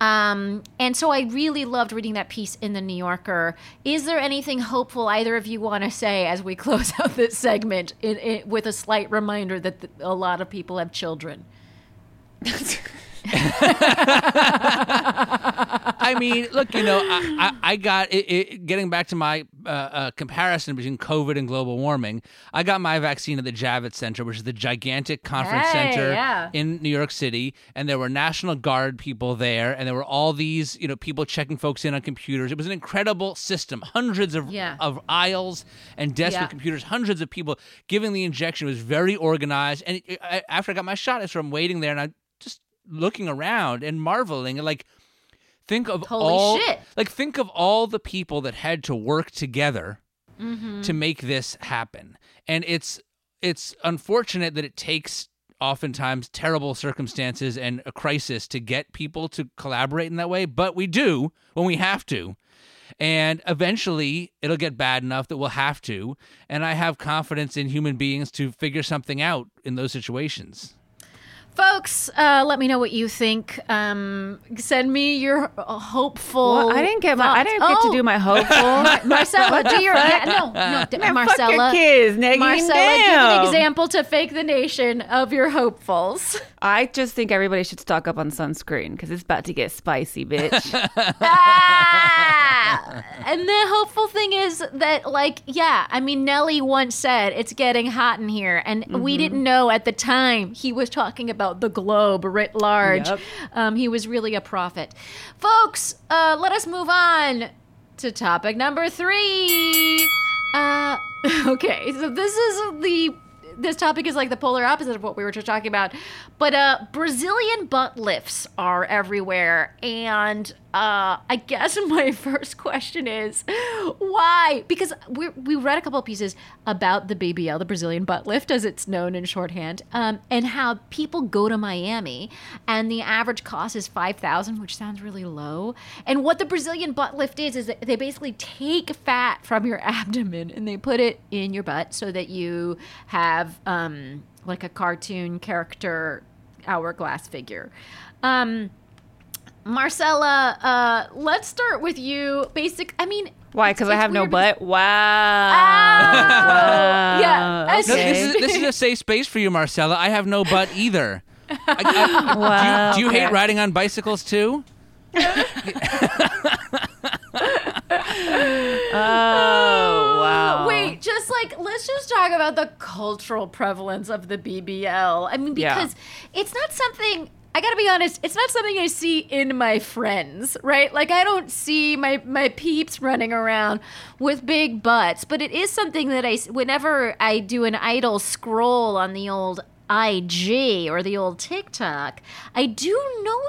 um, and so I really loved reading that piece in the New Yorker. Is there anything hopeful either of you want to say as we [laughs] close out this segment in, in, with a slight reminder that th- a lot of people have children? [laughs] I mean, look, you know, I, I, I got it, it, getting back to my uh, uh, comparison between COVID and global warming. I got my vaccine at the Javits Center, which is the gigantic conference Hey, center yeah. in New York City, and there were National Guard people there, and there were all these, you know, people checking folks in on computers. It was an incredible system, hundreds of Yeah. of aisles and desks Yeah. with computers, hundreds of people giving the injection. It was very organized, and it, I, after I got my shot, I sort of waiting there, and I looking around and marveling, and like think of Holy all shit. like think of all the people that had to work together Mm-hmm. to make this happen and it's it's unfortunate that it takes oftentimes terrible circumstances and a crisis to get people to collaborate in that way but we do when we have to and eventually it'll get bad enough that we'll have to and i have confidence in human beings to figure something out in those situations Folks, uh, let me know what you think. Um, send me your hopeful. Well, I didn't get my. I didn't get Oh, to do my hopeful. [laughs] Marcella, do your [laughs] yeah, no, no, d- Man, Marcella. fuck your kids, nigga. Marcella, give Damn. an example to fake the nation of your hopefuls. I just think everybody should stock up on sunscreen because it's about to get spicy, bitch. [laughs] ah! And the hopeful thing is that, like, yeah, I mean, Nelly once said it's getting hot in here, and we Mm-hmm. didn't know at the time he was talking about the globe writ large. Yep. Um, he was really a prophet, folks. Uh, let us move on to topic number three. Uh, [laughs] okay, so this is the this topic is like the polar opposite of what we were just talking about. But uh, Brazilian butt lifts are everywhere, and uh, I guess [laughs] my first question is why? Because we we read a couple of pieces about the BBL, the Brazilian butt lift, as it's known in shorthand, um, and how people go to Miami, and the average cost is five thousand, which sounds really low. And what the Brazilian butt lift is is that they basically take fat from your [laughs] abdomen and they put it in your butt so that you have um, like a cartoon character hourglass figure. Um, Marcella, uh, let's start with you. Basic, I mean, Why? Because I have no butt. Wow. Oh, yeah. as- No, this, is, this is a safe space for you, Marcella. I have no butt either. I- I- [laughs] Wow, do you, do you hate riding on bicycles too? [laughs] Oh, wow. Wait, just like let's just talk about the cultural prevalence of the BBL. I mean, Yeah. because it's not something. I gotta be honest, it's not something I see in my friends, right? Like I don't see my my peeps running around with big butts, but it is something that I whenever I do an idle scroll on the old IG or the old TikTok, I do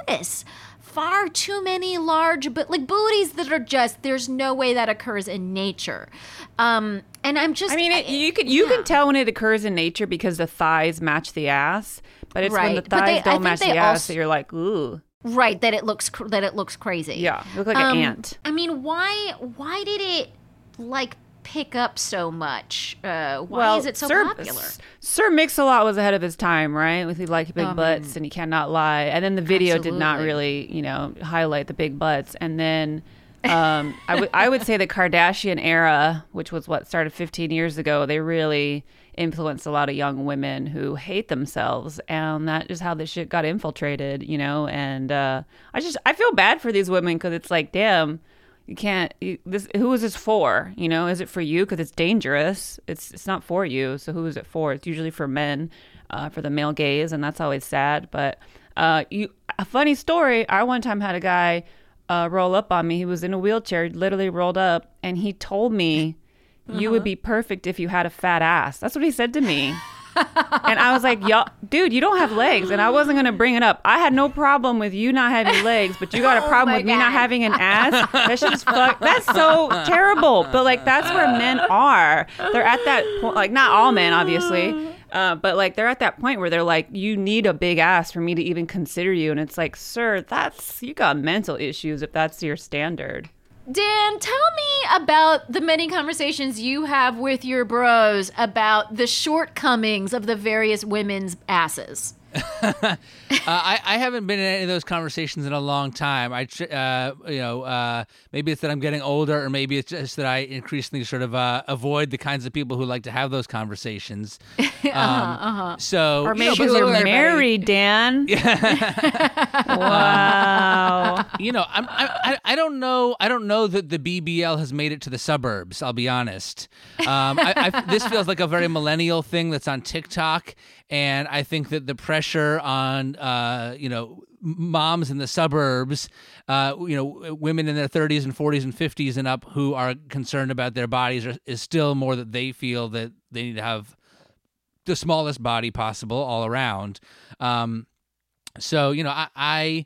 notice far too many large but like booties that are just there's no way that occurs in nature. Um and I'm just I mean, it, you can you yeah. can tell when it occurs in nature because the thighs match the ass, but it's when the Right. But they- thighs don't match the ass that you're like, ooh. right that it looks cr- that it looks crazy Yeah, look like Um, an ant. i mean why why did it like pick up so much? Uh, why well, is it so Sir, popular? Sir Mix-a-Lot was ahead of his time, right? With he like big Um, butts and he cannot lie, and then the video did not really, you know, highlight the big butts. And then um, I would would say the Kardashian era, which was what started 15 years ago, they really influenced a lot of young women who hate themselves, and that is how this shit got infiltrated, you know. And uh, I just I feel bad for these women because it's like, damn you can't you, this who is this for? You know is it for you? Because it's dangerous. It's it's not for you. So who is it for? It's usually for men uh, for the male gaze and that's always sad. But uh you a funny story. I one time had a guy uh, roll up on me. He was in a wheelchair literally rolled up and he told me you would be perfect if you had a fat ass. That's what he said to me and I was like, "Yo, dude, you don't have legs." And I wasn't gonna bring it up. I had no problem with you not having legs, but you got a [laughs] problem my with me not having an ass. That shit is fuck. That's so terrible. But like, that's where men are. They're at that point. Like, not all men, obviously. Uh, but like they're at that point where they're like, you need a big ass for me to even consider you, and it's like, sir, that's you got mental issues if that's your standard. Dan, tell me about the many conversations you have with your bros about the shortcomings of the various women's asses. [laughs] Uh, I, I haven't been in any of those conversations in a long time. I, uh, you know, uh, maybe it's that I'm getting older, or maybe it's just that I increasingly sort of uh, avoid the kinds of people who like to have those conversations. [laughs] Um, So, Or you know, maybe but you're look, married, Dan. [laughs] wow. you know, I'm, I, I I don't know. I don't know that the BBL has made it to the suburbs. I'll be honest. Um, I, I, this feels like a very millennial thing that's on TikTok, and I think that the pressure on, uh, you know, moms in the suburbs, uh, you know, women in their 30s and 40s and 50s and up who are concerned about their bodies are, is still more that they feel that they need to have the smallest body possible all around. Um, so you know, I, I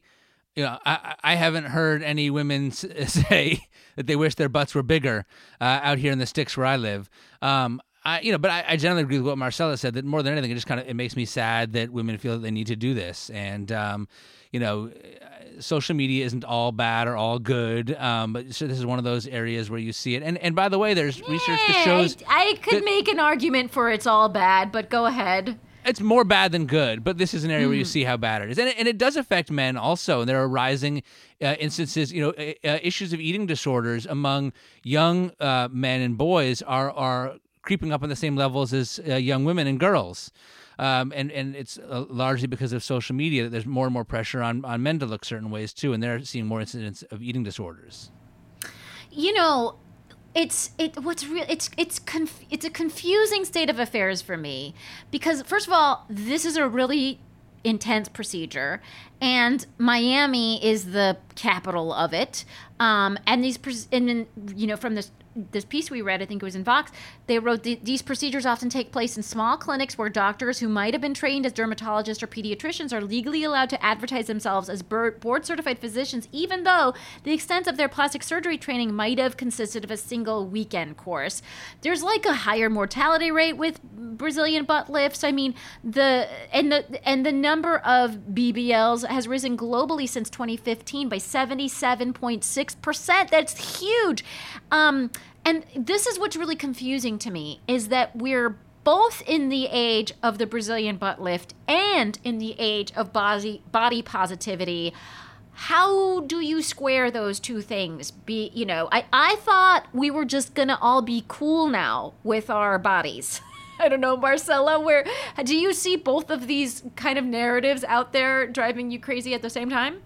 you know, I, I haven't heard any women [laughs] say that they wish their butts were bigger uh, out here in the sticks where I live. Um, I, you know, but I, I generally agree with what Marcella said. That more than anything, it just kind of it makes me sad that women feel that they need to do this. And um, you know, uh, social media isn't all bad or all good. Um, but so this is one of those areas where you see it. And and by the way, there's research that shows I, I could make an argument for it's all bad, but go ahead. it's more bad than good, but this is an area Hmm. where you see how bad it is, and it, and it does affect men also. And there are rising uh, instances, you know, uh, uh, issues of eating disorders among young uh, men and boys are are creeping up on the same levels as uh, young women and girls. Um, and and it's uh, largely because of social media that there's more and more pressure on, on men to look certain ways too, and they're seeing more incidents of eating disorders. You know, it's it what's real it's it's conf- it's a confusing state of affairs for me because first of all, this is a really intense procedure and Miami is the capital of it. Um, and these and you know from this this piece we read, I think it was in Vox, they wrote these procedures often take place in small clinics where doctors who might have been trained as dermatologists or pediatricians are legally allowed to advertise themselves as board certified physicians, even though the extent of their plastic surgery training might have consisted of a single weekend course. There's like a higher mortality rate with Brazilian butt lifts. I mean, the and the and the number of BBLs has risen globally since 2015 by 77.6 percent. That's huge. Um, and this is what's really confusing to me is that we're both in the age of the Brazilian butt lift and in the age of body body positivity. How do you square those two things? Be you know, I, I thought we were just gonna all be cool now with our bodies. [laughs] I don't know, Marcella, where do you see both of these kind of narratives out there driving you crazy at the same time?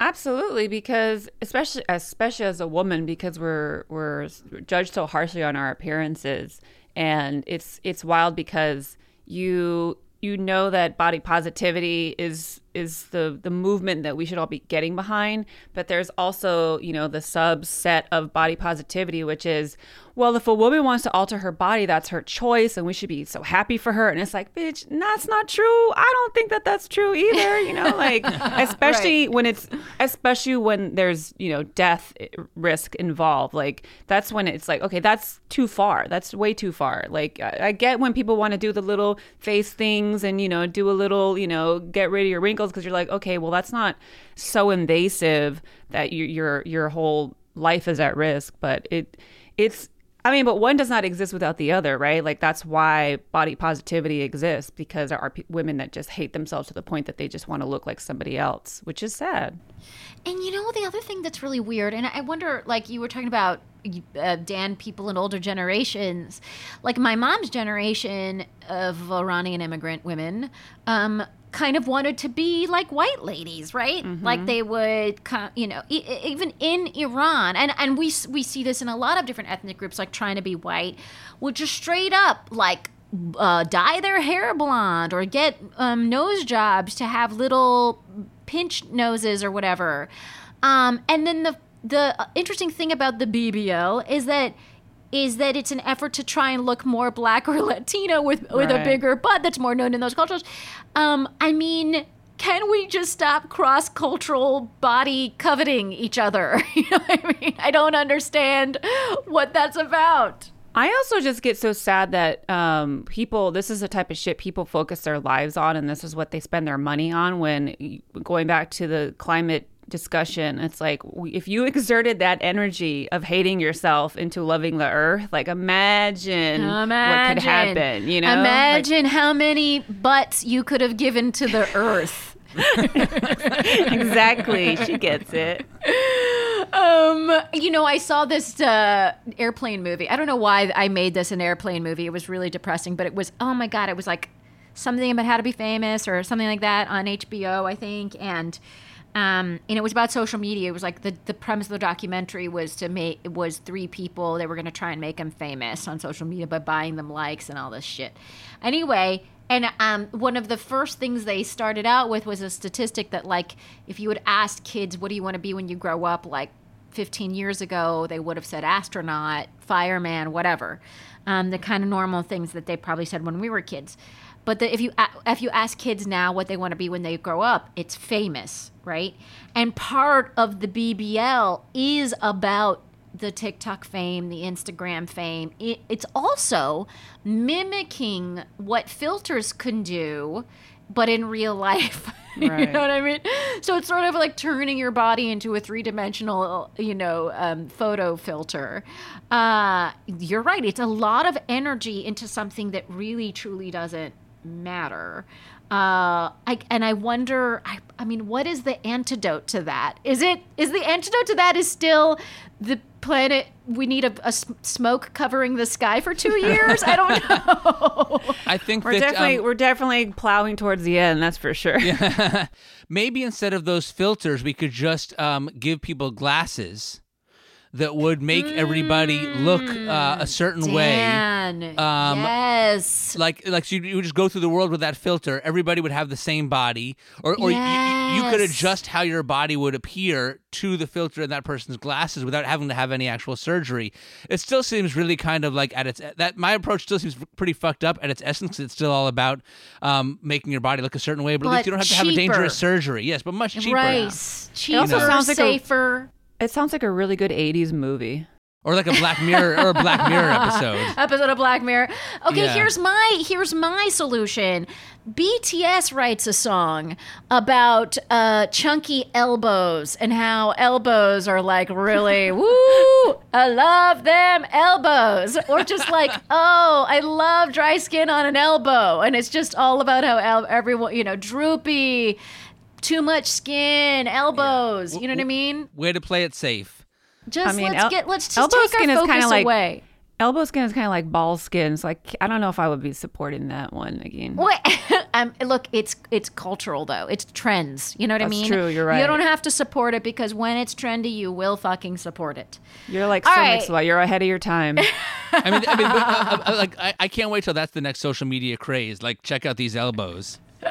Absolutely, because especially especially as a woman, because we're we're judged so harshly on our appearances, and it's it's wild because you you know that body positivity is is the the movement that we should all be getting behind, but there's also you know the subset of body positivity, which is well, if a woman wants to alter her body, that's her choice, and we should be so happy for her. And it's like, bitch, that's not true. I don't think that that's true either. You know, [laughs] like especially when it's especially when there's you know death eh, risk involved. Like that's when it's like, okay, that's too far. That's way too far. Like I, I get when people want to do the little face things and you know do a little you know get rid of your wrinkles because you're like, okay, well that's not so invasive that your your your whole life is at risk. But it it's I mean, but one does not exist without the other, right? Like that's why body positivity exists because there are pe- women that just hate themselves to the point that they just want to look like somebody else, which is sad. And you know the other thing that's really weird, and I wonder, like you were talking about, uh, Dan, people in older generations, like my mom's generation of Iranian immigrant women, um, kind of wanted to be like white ladies, right? Like they would, you know, e- even in Iran, and and we we see this in a lot of different ethnic groups, like trying to be white, would just straight up like uh, dye their hair blonde or get um, nose jobs to have little pinched noses or whatever. Um, and then the the interesting thing about the BBL is that is that it's an effort to try and look more black or Latino with with a bigger butt that's more known in those cultures. Um, I mean. Can we just stop cross cultural body coveting each other? [laughs] You know what I mean? I don't understand what that's about. I also just get so sad that um, people, this is the type of shit people focus their lives on, and this is what they spend their money on. When going back to the climate discussion, it's like if you exerted that energy of hating yourself into loving the earth, like imagine, what could happen, you know? Like, Imagine how many butts you could have given to the earth. [laughs] exactly. She gets it. um, you know, I saw this uh, airplane movie. I don't know why I made this an airplane movie. It was really depressing, but it was oh my god, it was like something about how to be famous or something like that on HBO, I think, and. Um, and it was about social media. It was like the, the premise of the documentary was to make it was three people. that were going to try and make them famous on social media by buying them likes and all this shit. Anyway, and um, one of the first things they started out with was a statistic that like if you would ask kids, "What do you want to be when you grow up?" like 15 years ago, they would have said astronaut, fireman, whatever. Um, the kind of normal things that they probably said when we were kids. But the, if you if you ask kids now what they want to be when they grow up, it's famous, right? And part of the BBL is about the TikTok fame, the Instagram fame. It, it's also mimicking what filters can do, but in real life. [laughs] you know what I mean? So it's sort of like turning your body into a three dimensional, you know, um, photo filter. Uh, you're right. It's a lot of energy into something that really, truly doesn't matter. Uh, I, and I wonder, I, I mean, what is the antidote to that? Is it, is the antidote to that is still the planet, we need a smoke covering the sky for two [laughs] years? I don't know. I think We're that definitely um, we're definitely plowing towards the end. That's for sure. [laughs] maybe instead of those filters, we could just um, give people glasses that would make everybody look uh, a certain way. Um, yes. Like, like so you, you would just go through the world with that filter. Everybody would have the same body, or, or you, you could adjust how your body would appear to the filter in that person's glasses without having to have any actual surgery. It still seems really kind of like at its that my approach still seems pretty fucked up at its essence. It's still all about um, making your body look a certain way, but, at least you don't have to have a dangerous surgery. Yes, but much cheaper. Right. Cheaper, also sounds like a- safer. It sounds like a really good '80s movie. Or like a Black Mirror or a Black Mirror [laughs] episode. episode of Black Mirror. Okay, Yeah. here's my here's my solution. BTS writes a song about uh, chunky elbows and how elbows are like really [laughs] woo. I love them elbows, or just like [laughs] oh, I love dry skin on an elbow, and it's just all about how el- everyone you know droopy, too much skin, elbows. You know what I mean? Way to play it safe. Just I mean, let's el- get let's just elbow take skin our is focus kinda like- away. Elbow skin is kind of like ball skin. So like I don't know if I would be supporting that one again. Wait, [laughs] um, look, it's it's cultural though. It's trends. You know what I mean? true, you're right. You don't have to support it because when it's trendy, you will fucking support it. You're like All so right. mixed. Well, you're ahead of your time. [laughs] I mean, I mean, but, uh, uh, like I, I can't wait till that's the next social media craze. Like, check out these elbows. [laughs]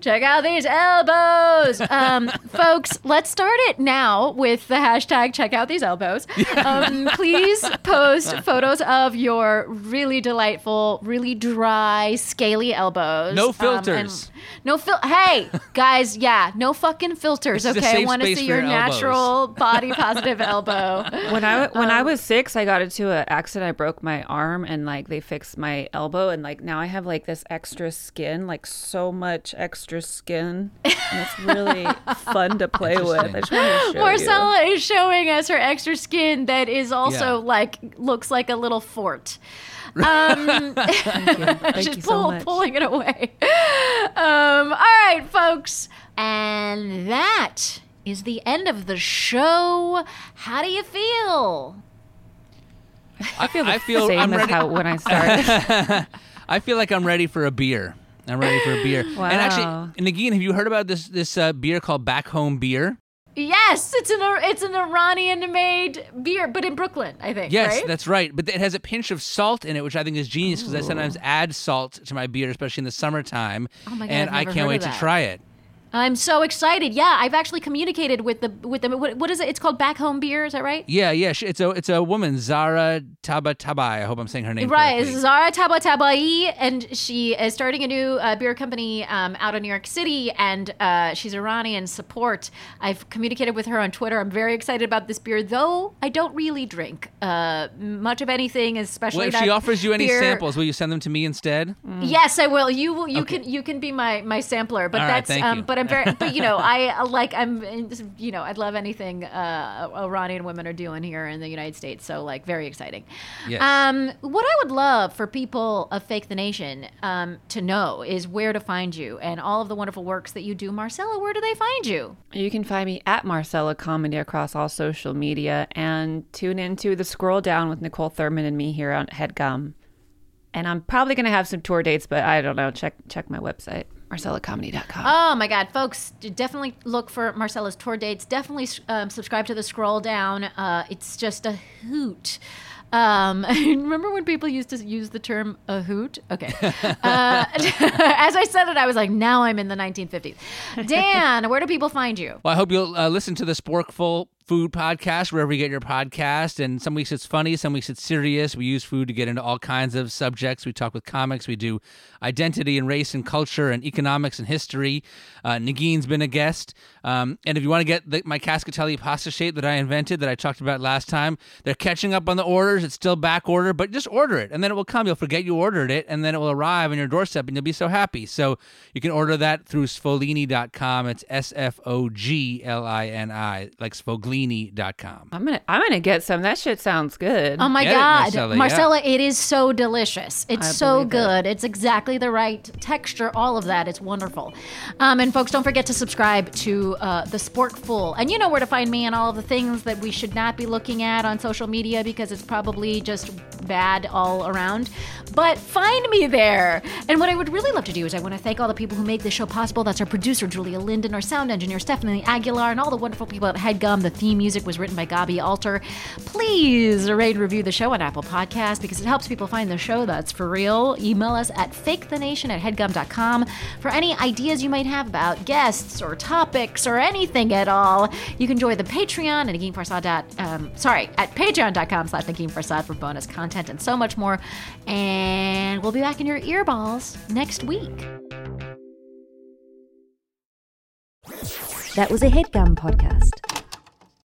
Check out these elbows, um, [laughs] folks. Let's start it now with the hashtag Check out these elbows. Um, please post photos of your really delightful, really dry, scaly elbows. No Um, filters. and no fil. Hey guys, yeah, no fucking filters. This is a Okay, safe want to space see for your your elbows. natural body positive elbow. when I when Um, I was six, I got into an accident. I broke my arm, and like they fixed my elbow, and like now I have like this extra skin, like so much extra extra skin, and it's really fun to play with. I just wanted to show Marcella you. is showing us her extra skin that is also Yeah. like looks like a little fort. [laughs] Um, Thank just [laughs] you so pull, much. pulling it away. Um, all right, folks, and that is the end of the show. How do you feel? I feel the I feel same I'm as ready- how when I started. [laughs] I feel like I'm ready for a beer. I'm ready for a beer. [laughs] And Wow. actually, Negin, have you heard about this this uh, beer called Back Home Beer? Yes, it's an it's an Iranian-made beer, but in Brooklyn, I think. Yes, right? that's right. But it has a pinch of salt in it, which I think is genius because I sometimes add salt to my beer, especially in the summertime. Oh my God, and I've I can't heard wait of to try it. I'm so excited. Yeah, I've actually communicated with the with them. What, what is it? It's called Back Home Beer. Is that right? Yeah, yeah. It's a it's a woman, Zara Tabatabai. I hope I'm saying her name Right, correctly. Zara Taba Tabai, and she is starting a new uh, beer company um, out of New York City, and uh, she's Iranian support. I've communicated with her on Twitter. I'm very excited about this beer, though I don't really drink uh, much of anything, especially Well, if she offers you any beer- samples, will you send them to me instead? Yes, I will. You will. You can. You can be my my sampler. But All right, that's. thank um. But I'm very. But you know, I uh, like. I'm. You know, I'd love anything uh, Iranian women are doing here in the United States. So like, very exciting. Yes. Um, what I would love for people of Fake the Nation um, to know is where to find you and all of the wonderful works that you do. Marcella, where do they find you? You can find me at Marcella Comedy across all social media and tune into the Scroll Down with Nicole Thurman and me here on Headgum. And I'm probably going to have some tour dates, but I don't know. Check check my website, marcellacomedy.com. Oh my God, folks! Definitely look for Marcella's tour dates. Definitely um, subscribe to the Scroll Down. Uh, it's just a hoot. Um, [laughs] remember when people used to use the term a hoot? Okay. [laughs] Uh, [laughs] as I said it, I was like, now I'm in the 1950s. Dan, where do people find you? Well, I hope you'll uh, listen to the Sporkful Food Podcast wherever you get your podcast. And some weeks it's funny, some weeks it's serious. We use food to get into all kinds of subjects. We talk with comics. We do identity and race and culture and economics and history. Uh, Negin's been a guest. Um, and if you want to get the, my Cascatelli pasta shape that I invented that I talked about last time, they're catching up on the orders. It's still back order, but just order it and then it will come. You'll forget you ordered it and then it will arrive on your doorstep and you'll be so happy. So you can order that through sfoglini.com. It's S F O G L I N I, like sfoglini.com. I'm gonna I'm gonna get some. That shit sounds good. Oh my Get it, God, Marcella, Marcella, yeah. it is so delicious. It's I so believe it. good. It's exactly the right texture. All of that. It's wonderful. Um, and folks, don't forget to subscribe to uh, the Sporkful. And you know where to find me and all of the things that we should not be looking at on social media because it's probably just bad all around. But find me there. And what I would really love to do is I want to thank all the people who make this show possible. That's our producer Julia Linden, our sound engineer Stephanie Aguilar, and all the wonderful people at HeadGum. The theme music was written by Gabi Alter. Please rate and review the show on Apple Podcasts because it helps people find the show. That's for real. Email us at fakethenation at headgum.com for any ideas you might have about guests or topics or anything at all. You can join the Patreon at Negin Um, sorry, at patreon.com slash Negin for bonus content and so much more. And we'll be back in your earballs next week. That was a headgum podcast.